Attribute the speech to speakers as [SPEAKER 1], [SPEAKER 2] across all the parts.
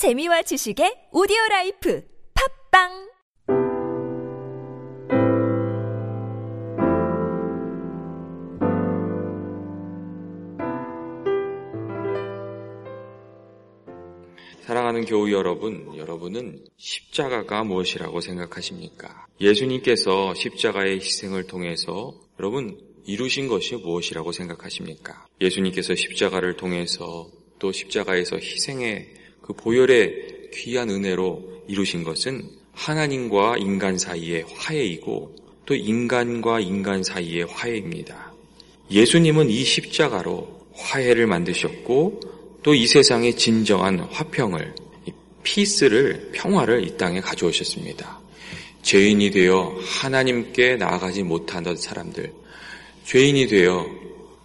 [SPEAKER 1] 재미와 지식의 오디오 life 팟빵
[SPEAKER 2] 사랑하는 교우 여러분, 여러분은 십자가가 무엇이라고 생각하십니까? 예수님께서 십자가의 희생을 통해서 여러분 이루신 것이 무엇이라고 생각하십니까? 예수님께서 십자가를 통해서 또 십자가에서 희생의 그 보혈의 귀한 은혜로 이루신 것은 하나님과 인간 사이의 화해이고 또 인간과 인간 사이의 화해입니다. 예수님은 이 십자가로 화해를 만드셨고 또 이 세상의 진정한 화평을 피스를 평화를 이 땅에 가져오셨습니다. 죄인이 되어 하나님께 나아가지 못하던 사람들, 죄인이 되어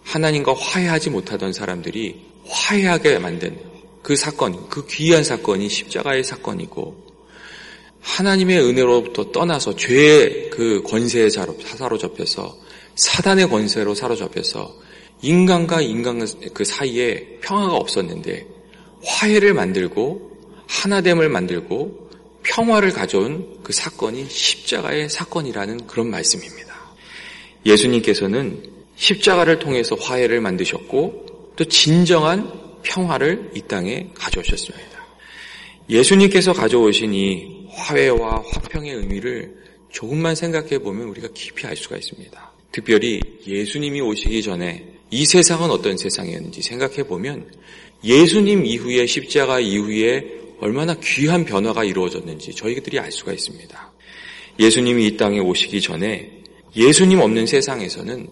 [SPEAKER 2] 하나님과 화해하지 못하던 사람들이 화해하게 만든 그 사건, 그 귀한 사건이 십자가의 사건이고 하나님의 은혜로부터 떠나서 죄의 그 권세에 사로잡혀서 사단의 권세로 사로잡혀서 인간과 인간 그 사이에 평화가 없었는데 화해를 만들고 하나됨을 만들고 평화를 가져온 그 사건이 십자가의 사건이라는 그런 말씀입니다. 예수님께서는 십자가를 통해서 화해를 만드셨고 또 진정한 평화를 이 땅에 가져오셨습니다. 예수님께서 가져오신 이 화해와 화평의 의미를 조금만 생각해 보면 우리가 깊이 알 수가 있습니다. 특별히 예수님이 오시기 전에 이 세상은 어떤 세상이었는지 생각해 보면 예수님 이후에 십자가 이후에 얼마나 귀한 변화가 이루어졌는지 저희들이 알 수가 있습니다. 예수님이 이 땅에 오시기 전에 예수님 없는 세상에서는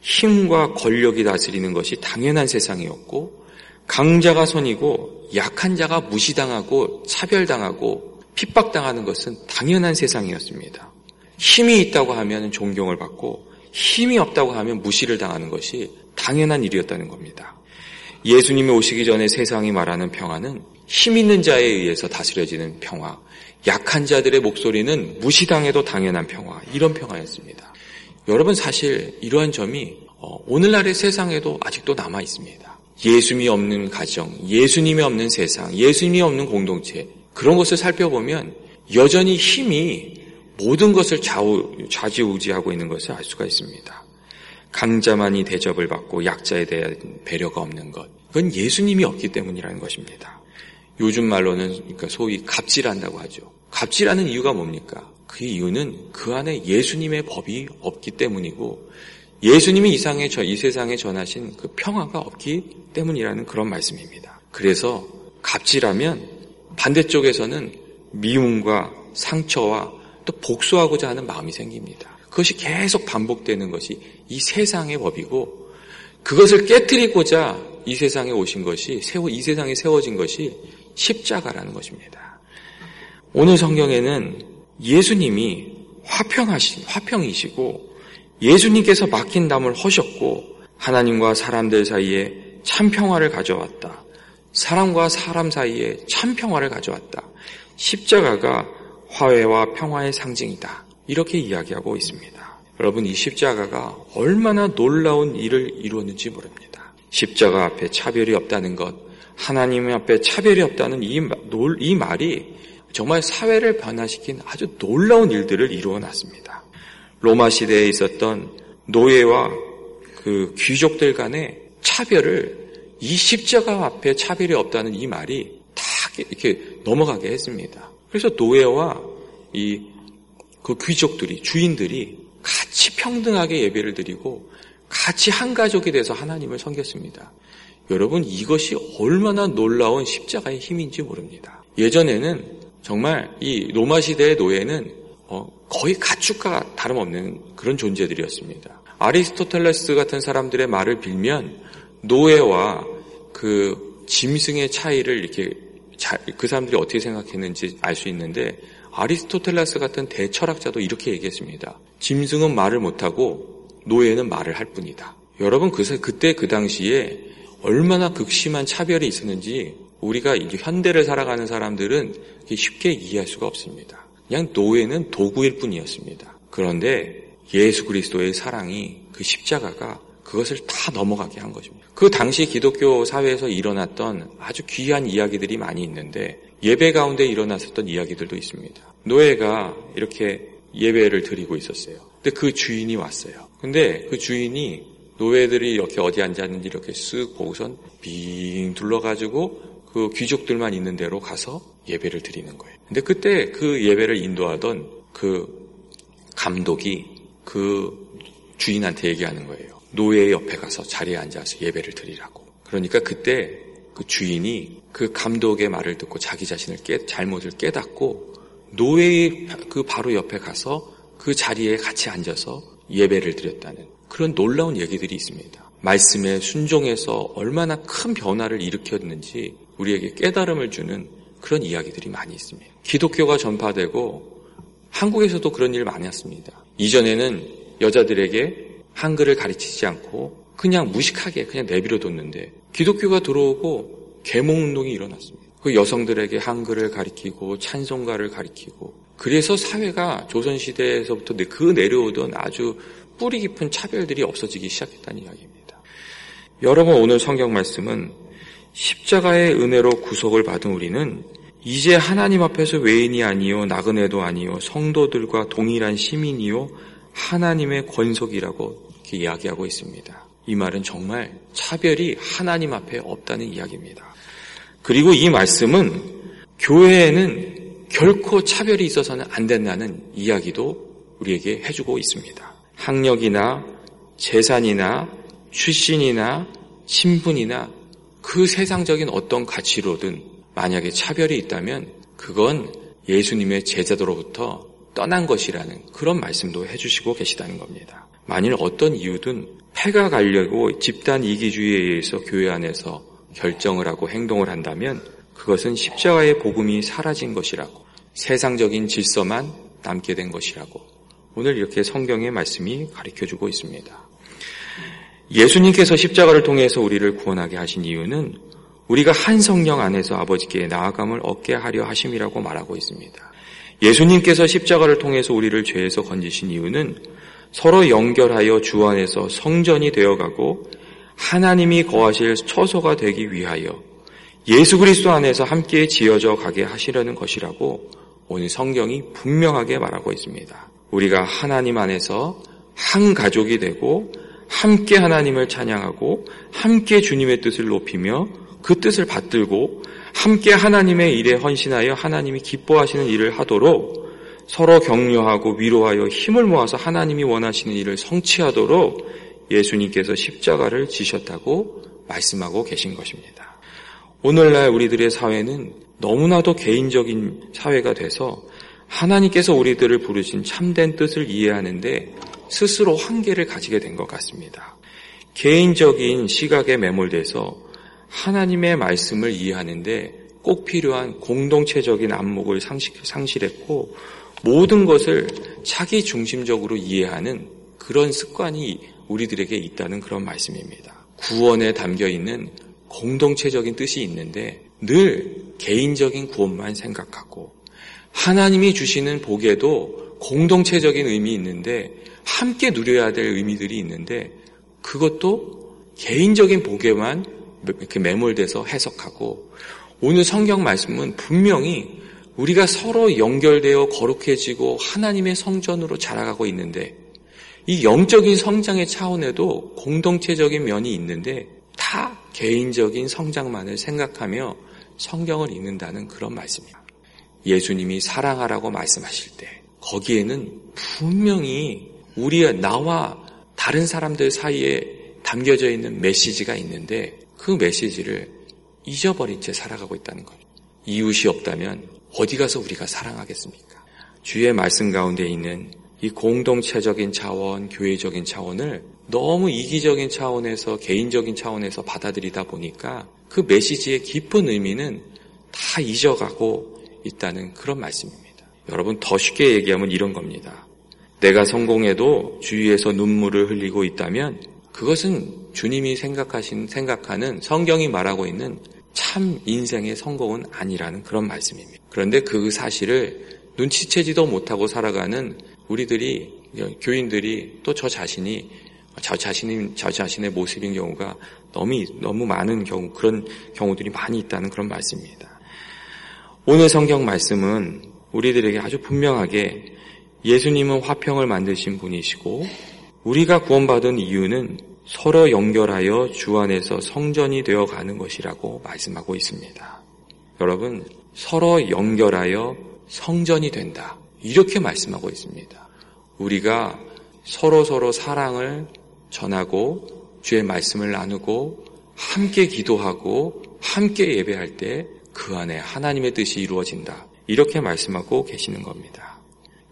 [SPEAKER 2] 힘과 권력이 다스리는 것이 당연한 세상이었고 강자가 선이고 약한 자가 무시당하고 차별당하고 핍박당하는 것은 당연한 세상이었습니다. 힘이 있다고 하면 존경을 받고 힘이 없다고 하면 무시를 당하는 것이 당연한 일이었다는 겁니다. 예수님이 오시기 전에 세상이 말하는 평화는 힘 있는 자에 의해서 다스려지는 평화, 약한 자들의 목소리는 무시당해도 당연한 평화, 이런 평화였습니다. 여러분 사실 이러한 점이 어, 오늘날의 세상에도 아직도 남아 있습니다. 예수님이 없는 가정, 예수님이 없는 세상, 예수님이 없는 공동체 그런 것을 살펴보면 여전히 힘이 모든 것을 좌우, 좌지우지하고 있는 것을 알 수가 있습니다. 강자만이 대접을 받고 약자에 대한 배려가 없는 것. 그건 예수님이 없기 때문이라는 것입니다. 요즘 말로는 그러니까 소위 갑질한다고 하죠. 갑질하는 이유가 뭡니까? 그 이유는 그 안에 예수님의 법이 없기 때문이고 예수님이 이상의 이 세상에 전하신 그 평화가 없기 때문이라는 그런 말씀입니다. 그래서 갑질하면 반대쪽에서는 미움과 상처와 또 복수하고자 하는 마음이 생깁니다. 그것이 계속 반복되는 것이 이 세상의 법이고 그것을 깨뜨리고자 이 세상에 오신 것이 세워 이 세상에 세워진 것이 십자가라는 것입니다. 오늘 성경에는 예수님이 화평하신 화평이시고 예수님께서 맡긴 담을 허셨고 하나님과 사람들 사이에 참 평화를 가져왔다. 사람과 사람 사이에 참 평화를 가져왔다. 십자가가 화해와 평화의 상징이다. 이렇게 이야기하고 있습니다. 여러분 이 십자가가 얼마나 놀라운 일을 이루었는지 모릅니다. 십자가 앞에 차별이 없다는 것, 하나님 앞에 차별이 없다는 이, 이 말이 정말 사회를 변화시킨 아주 놀라운 일들을 이루어 놨습니다. 로마 시대에 있었던 노예와 그 귀족들 간의 차별을 이 십자가 앞에 차별이 없다는 이 말이 다 이렇게 넘어가게 했습니다. 그래서 노예와 이 그 귀족들이 주인들이 같이 평등하게 예배를 드리고 같이 한 가족이 돼서 하나님을 섬겼습니다. 여러분 이것이 얼마나 놀라운 십자가의 힘인지 모릅니다. 예전에는 정말 이 로마 시대의 노예는 어, 거의 가축과 다름없는 그런 존재들이었습니다. 아리스토텔레스 같은 사람들의 말을 빌면 노예와 그 짐승의 차이를 이렇게 그 사람들이 어떻게 생각했는지 알 수 있는데 아리스토텔레스 같은 대철학자도 이렇게 얘기했습니다. 짐승은 말을 못하고 노예는 말을 할 뿐이다. 여러분 그 그때 그 당시에 얼마나 극심한 차별이 있었는지 우리가 현대를 살아가는 사람들은 쉽게 이해할 수가 없습니다. 그냥 노예는 도구일 뿐이었습니다. 그런데 예수 그리스도의 사랑이 그 십자가가 그것을 다 넘어가게 한 것입니다. 그 당시 기독교 사회에서 일어났던 아주 귀한 이야기들이 많이 있는데 예배 가운데 일어났었던 이야기들도 있습니다. 노예가 이렇게 예배를 드리고 있었어요. 근데 그 주인이 왔어요. 근데 그 주인이 노예들이 이렇게 어디 앉았는지 이렇게 쓱 보고선 빙 둘러가지고 그 귀족들만 있는 데로 가서 예배를 드리는 거예요. 근데 그때 그 예배를 인도하던 그 감독이 그 주인한테 얘기하는 거예요. 노예 옆에 가서 자리에 앉아서 예배를 드리라고. 그러니까 그때 그 주인이 그 감독의 말을 듣고 자기 자신을 깨, 잘못을 깨닫고 노예의 그 바로 옆에 가서 그 자리에 같이 앉아서 예배를 드렸다는 그런 놀라운 얘기들이 있습니다. 말씀에 순종해서 얼마나 큰 변화를 일으켰는지 우리에게 깨달음을 주는 그런 이야기들이 많이 있습니다. 기독교가 전파되고 한국에서도 그런 일 많이 했습니다. 이전에는 여자들에게 한글을 가르치지 않고 그냥 무식하게 그냥 내버려 뒀는데 기독교가 들어오고 계몽운동이 일어났습니다. 그 여성들에게 한글을 가리키고 찬송가를 가리키고 그래서 사회가 조선시대에서부터 그 내려오던 아주 뿌리 깊은 차별들이 없어지기 시작했다는 이야기입니다. 여러분 오늘 성경 말씀은 십자가의 은혜로 구속을 받은 우리는 이제 하나님 앞에서 외인이 아니요 나그네도 아니요 성도들과 동일한 시민이요 하나님의 권속이라고 이야기하고 있습니다. 이 말은 정말 차별이 하나님 앞에 없다는 이야기입니다. 그리고 이 말씀은 교회에는 결코 차별이 있어서는 안 된다는 이야기도 우리에게 해주고 있습니다. 학력이나 재산이나 출신이나 신분이나 그 세상적인 어떤 가치로든 만약에 차별이 있다면 그건 예수님의 제자도로부터 떠난 것이라는 그런 말씀도 해주시고 계시다는 겁니다. 만일 어떤 이유든 패가 가려고 집단 이기주의에 의해서 교회 안에서 결정을 하고 행동을 한다면 그것은 십자가의 복음이 사라진 것이라고 세상적인 질서만 남게 된 것이라고 오늘 이렇게 성경의 말씀이 가르쳐 주고 있습니다. 예수님께서 십자가를 통해서 우리를 구원하게 하신 이유는 우리가 한 성령 안에서 아버지께 나아감을 얻게 하려 하심이라고 말하고 있습니다. 예수님께서 십자가를 통해서 우리를 죄에서 건지신 이유는 서로 연결하여 주 안에서 성전이 되어가고 하나님이 거하실 처소가 되기 위하여 예수 그리스도 안에서 함께 지어져 가게 하시려는 것이라고 오늘 성경이 분명하게 말하고 있습니다. 우리가 하나님 안에서 한 가족이 되고 함께 하나님을 찬양하고 함께 주님의 뜻을 높이며 그 뜻을 받들고 함께 하나님의 일에 헌신하여 하나님이 기뻐하시는 일을 하도록 서로 격려하고 위로하여 힘을 모아서 하나님이 원하시는 일을 성취하도록 예수님께서 십자가를 지셨다고 말씀하고 계신 것입니다. 오늘날 우리들의 사회는 너무나도 개인적인 사회가 돼서 하나님께서 우리들을 부르신 참된 뜻을 이해하는데 스스로 한계를 가지게 된 것 같습니다. 개인적인 시각에 매몰돼서 하나님의 말씀을 이해하는데 꼭 필요한 공동체적인 안목을 상실했고 모든 것을 자기 중심적으로 이해하는 그런 습관이 우리들에게 있다는 그런 말씀입니다. 구원에 담겨 있는 공동체적인 뜻이 있는데 늘 개인적인 구원만 생각하고 하나님이 주시는 복에도 공동체적인 의미 있는데 함께 누려야 될 의미들이 있는데 그것도 개인적인 복에만 매몰돼서 해석하고 오늘 성경 말씀은 분명히 우리가 서로 연결되어 거룩해지고 하나님의 성전으로 자라가고 있는데 이 영적인 성장의 차원에도 공동체적인 면이 있는데 다 개인적인 성장만을 생각하며 성경을 읽는다는 그런 말씀입니다. 예수님이 사랑하라고 말씀하실 때 거기에는 분명히 우리 나와 다른 사람들 사이에 담겨져 있는 메시지가 있는데 그 메시지를 잊어버린 채 살아가고 있다는 거예요. 이웃이 없다면 어디 가서 우리가 사랑하겠습니까? 주의 말씀 가운데 있는 이 공동체적인 차원, 교회적인 차원을 너무 이기적인 차원에서 개인적인 차원에서 받아들이다 보니까 그 메시지의 깊은 의미는 다 잊어가고 있다는 그런 말씀입니다. 여러분 더 쉽게 얘기하면 이런 겁니다. 내가 성공해도 주위에서 눈물을 흘리고 있다면 그것은 주님이 생각하신, 생각하는 성경이 말하고 있는 참 인생의 성공은 아니라는 그런 말씀입니다. 그런데 그 사실을 눈치채지도 못하고 살아가는 우리들이, 교인들이 또 저 자신이 저 자신의, 저 자신의 모습인 경우가 너무, 너무 많은 경우, 그런 경우들이 많이 있다는 그런 말씀입니다. 오늘 성경 말씀은 우리들에게 아주 분명하게 예수님은 화평을 만드신 분이시고 우리가 구원받은 이유는 서로 연결하여 주 안에서 성전이 되어 가는 것이라고 말씀하고 있습니다. 여러분, 서로 연결하여 성전이 된다. 이렇게 말씀하고 있습니다. 우리가 서로 서로 사랑을 전하고 주의 말씀을 나누고 함께 기도하고 함께 예배할 때 그 안에 하나님의 뜻이 이루어진다. 이렇게 말씀하고 계시는 겁니다.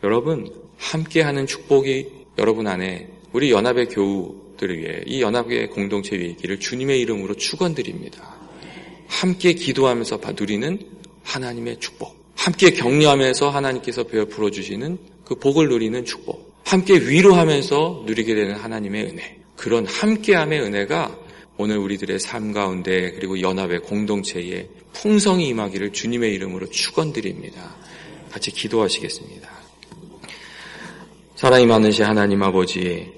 [SPEAKER 2] 여러분, 함께하는 축복이 여러분 안에 우리 연합의 교우들을 위해 이 연합의 공동체 위에 있기를 주님의 이름으로 축원드립니다. 함께 기도하면서 누리는 하나님의 축복. 함께 격려하면서 하나님께서 베어 주시는 그 복을 누리는 축복. 함께 위로하면서 누리게 되는 하나님의 은혜. 그런 함께함의 은혜가 오늘 우리들의 삶 가운데 그리고 연합의 공동체에 풍성이 임하기를 주님의 이름으로 축원드립니다. 같이 기도하시겠습니다. 사랑이 많으신 하나님 아버지,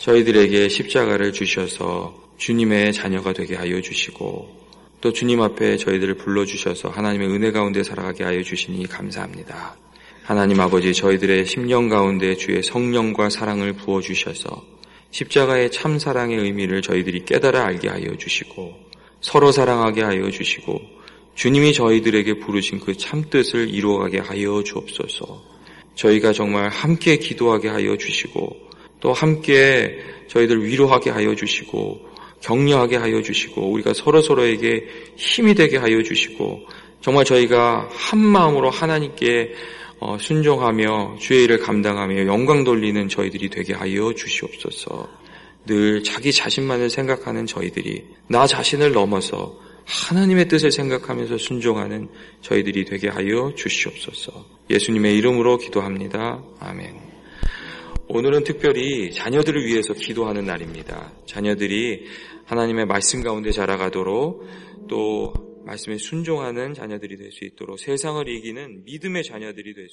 [SPEAKER 2] 저희들에게 십자가를 주셔서 주님의 자녀가 되게 하여 주시고 또 주님 앞에 저희들을 불러 주셔서 하나님의 은혜 가운데 살아가게 하여 주시니 감사합니다. 하나님 아버지 저희들의 심령 가운데 주의 성령과 사랑을 부어 주셔서 십자가의 참 사랑의 의미를 저희들이 깨달아 알게 하여 주시고 서로 사랑하게 하여 주시고 주님이 저희들에게 부르신 그 참 뜻을 이루어가게 하여 주옵소서. 저희가 정말 함께 기도하게 하여 주시고 또 함께 저희들 위로하게 하여 주시고 격려하게 하여 주시고 우리가 서로 서로에게 힘이 되게 하여 주시고 정말 저희가 한 마음으로 하나님께 어, 순종하며 주의 일을 감당하며 영광 돌리는 저희들이 되게 하여 주시옵소서. 늘 자기 자신만을 생각하는 저희들이 나 자신을 넘어서 하나님의 뜻을 생각하면서 순종하는 저희들이 되게 하여 주시옵소서. 예수님의 이름으로 기도합니다. 아멘. 오늘은 특별히 자녀들을 위해서 기도하는 날입니다. 자녀들이 하나님의 말씀 가운데 자라가도록 또 말씀에 순종하는 자녀들이 될 수 있도록 세상을 이기는 믿음의 자녀들이 될 수 있도록